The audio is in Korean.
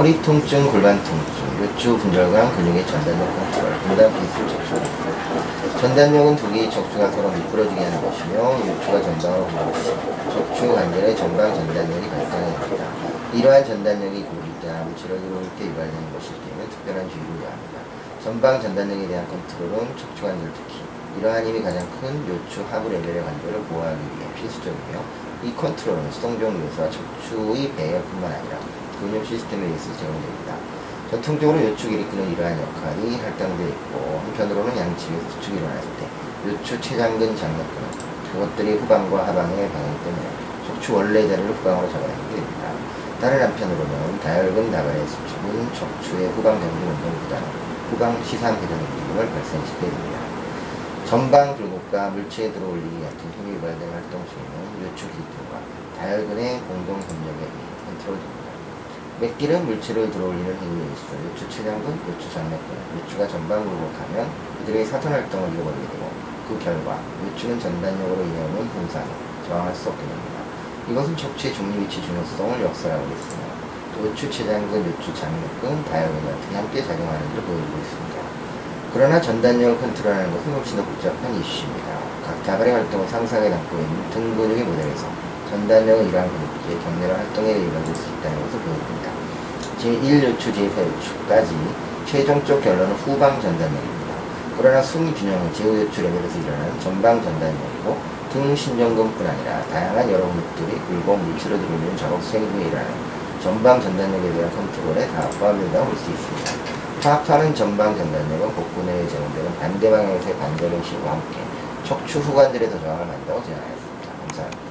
허리 통증, 골반 통증, 요추 분절감, 근육의 전단력 컨트롤, 분당 기술 척추. 전단력은 척추가 서로 미끄러지게 하는 것이며 요추가 전방으로 흘러시 척추 관절의 전방 전단력이 발생합니다. 이러한 전단력이 고리자 물질을 들어올 때 유발되는 것이기 때문에 특별한 주의를 요합니다. 전방 전단력에 대한 컨트롤은 척추 관절 특히 이러한 힘이 가장 큰 요추 하부 레벨의 관절을 보호하기 위해 필수적이며 이 컨트롤은 수동적 요소와 척추의 배열뿐만 아니라 근육 시스템에 의해서 제공됩니다. 전통적으로 요축이 일으키는 이러한 역할이 할당되어 있고 한편으로는 양측에서 수축이 일어났을 때 요추 최장근 장력근 그것들이 후방과 하방의 방향 때문에 척추 원래 자리를 후방으로 잡아내게 됩니다. 다른 한편으로는 다혈근 다발의 수축은 척추의 후방 경직 운동보다는 후방 시상 회전 움직임을 발생시키게 됩니다. 전방 굴곡과 물체에 들어올리기 같은 힘이 유발된 활동 시에는 요축 기둥과 다혈근의 공동 협력에. 맥길은 물체를 들어올리는 힘이 있어 요추 체장근, 요추 장력근, 요추가 전방 굴곡하면 이들의 사선 활동을 잃어버리게 되고 그 결과 요추는 전단력으로 인해 오는 분산을 저항할 수 없게 됩니다. 이것은 척추의 중립 위치 중요성을 역설하고 있으며 요추 체장근, 요추 장력근, 다혈근 같은 함께 작용하는 것을 보여주고 있습니다. 그러나 전단력을 컨트롤하는 것은 훨씬 더 복잡한 이슈입니다. 각 다발의 활동을 상상에 담고 있는 등 근육의 모델에서 전단력은 이러한 근육의 격렬한 활동에 일반될 수 있다는 것을 보여줍니다. 제1 요추, 제4요추까지 최종적 결론은 후방 전단력입니다. 그러나 숨 균형은 제5 요추 레벨에서 일어나는 전방 전단력이고 등 신경근뿐 아니라 다양한 여러 근육들이 굴곡 물체로 들어오는 작업 수행 후에 일어나는 전방 전단력에 대한 컨트롤에 다 포함된다고 볼 수 있습니다. 파악하는 전방 전단력은 복부 내에 제공되는 반대 방향에서의 힘과 함께 척추 후관절에서 저항을 한다고 제안하였습니다. 감사합니다.